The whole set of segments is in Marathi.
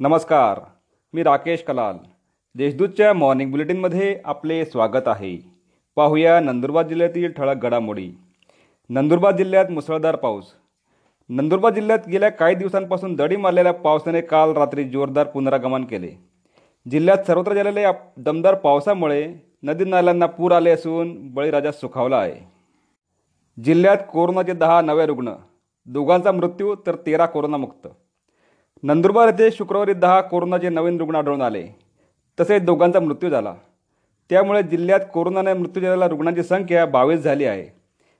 नमस्कार मी राकेश कलाल. देशदूतच्या मॉर्निंग बुलेटिनमध्ये आपले स्वागत आहे. पाहूया नंदुरबार जिल्ह्यातील ठळक घडामोडी. नंदुरबार जिल्ह्यात मुसळधार पाऊस. नंदुरबार जिल्ह्यात गेल्या काही दिवसांपासून दडी मारलेल्या पावसाने काल रात्री जोरदार पुनरागमन केले. जिल्ह्यात सर्वत्र झालेल्या दमदार पावसामुळे नदी नाल्यांना पूर आले असून बळीराजा सुखावला आहे. जिल्ह्यात कोरोनाचे दहा नवे रुग्ण. दोघांचा मृत्यू तर तेरा कोरोनामुक्त. नंदुरबार येथे शुक्रवारी दहा कोरोनाचे नवीन रुग्ण आढळून आले. तसेच दोघांचा मृत्यू झाला. त्यामुळे जिल्ह्यात कोरोनाने मृत्यू झालेल्या रुग्णांची संख्या बावीस झाली आहे.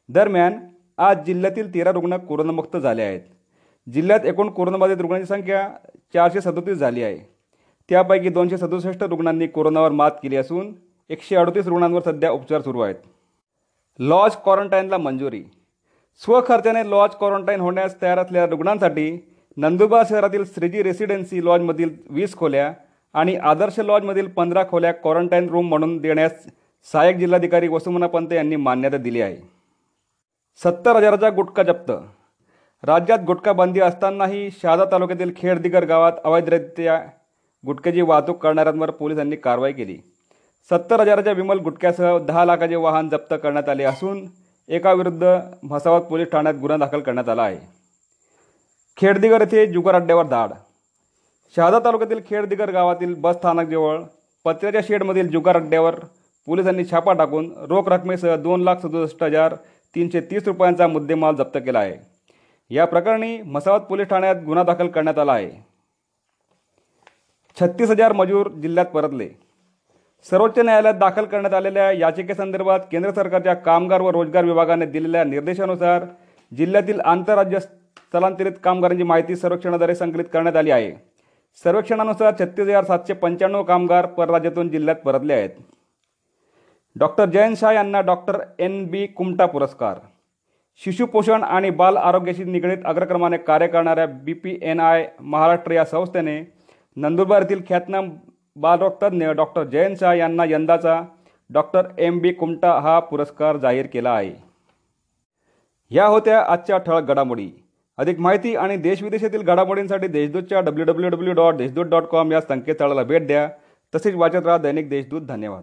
दरम्यान आज जिल्ह्यातील तेरा रुग्ण कोरोनामुक्त झाले आहेत. जिल्ह्यात एकूण कोरोनाबाधित रुग्णांची संख्या चारशे सदोतीस झाली आहे. त्यापैकी दोनशे सदुसष्ट रुग्णांनी कोरोनावर मात केली असून एकशे अडतीस रुग्णांवर सध्या उपचार सुरू आहेत. लॉज क्वारंटाईनला मंजुरी. स्वखर्चाने लॉज क्वारंटाईन होण्यास तयार असलेल्या रुग्णांसाठी नंदुरबार शहरातील श्रीजी रेसिडेन्सी लॉजमधील वीस खोल्या आणि आदर्श लॉजमधील पंधरा खोल्या क्वारंटाईन रूम म्हणून देण्यास सहाय्यक जिल्हाधिकारी वसुमना पंत यांनी मान्यता दिली आहे. सत्तर हजाराचा गुटखा जप्त. राज्यात गुटखा बंदी असतानाही शहादा तालुक्यातील खेडदिगर गावात अवैधरित्या गुटख्याची वाहतूक करणाऱ्यांवर पोलिसांनी कारवाई केली. सत्तर हजाराच्या विमल गुटख्यासह दहा लाखाचे वाहन जप्त करण्यात आले असून एकाविरुद्ध म्हसावत पोलीस ठाण्यात गुन्हा दाखल करण्यात आला आहे. खेडदिगर येथे जुगार अड्ड्यावर धाड शहादा तालुक्यातील खेडदिगर गावातील बस स्थानकजवळ पत्र्याच्या शेडमधील जुगार अड्ड्यावर पोलिसांनी छापा टाकून रोख रकमेसह दोन लाख सदुसष्ट हजार तीनशे तीस रुपयांचा मुद्देमाल जप्त केला आहे. या प्रकरणी मसावत पोलीस ठाण्यात गुन्हा दाखल करण्यात आला आहे. छत्तीस हजार मजूर जिल्ह्यात परतले. सर्वोच्च न्यायालयात दाखल करण्यात आलेल्या याचिकेसंदर्भात केंद्र सरकारच्या कामगार व रोजगार विभागाने दिलेल्या निर्देशानुसार जिल्ह्यातील आंतरराज्य स्थलांतरित कामगारांची माहिती सर्वेक्षणाद्वारे संकलित करण्यात आली आहे. सर्वेक्षणानुसार छत्तीस हजार सातशे पंच्याण्णव कामगार परराज्यातून जिल्ह्यात परतले आहेत. डॉक्टर जयंत शाह यांना डॉक्टर एन. बी. कुमटा पुरस्कार. शिशुपोषण आणि बाल आरोग्याशी निगडीत अग्रक्रमाने कार्य करणाऱ्या B P N I Maharashtra या संस्थेने नंदुरबार येथील ख्यातनाम बालरोग तज्ज्ञ डॉक्टर जयंत शाह यांना यंदाचा डॉक्टर एम. बी. कुमटा हा पुरस्कार जाहीर केला आहे. या होत्या आजच्या ठळक घडामोडी. अधिक माहिती आणि देशविदेशातील घडामोडींसाठी देशदूतच्या W W W dot Deshdoot dot com या संकेतस्थळाला भेट द्या. तसेच वाचत राहा दैनिक देशदूत. धन्यवाद.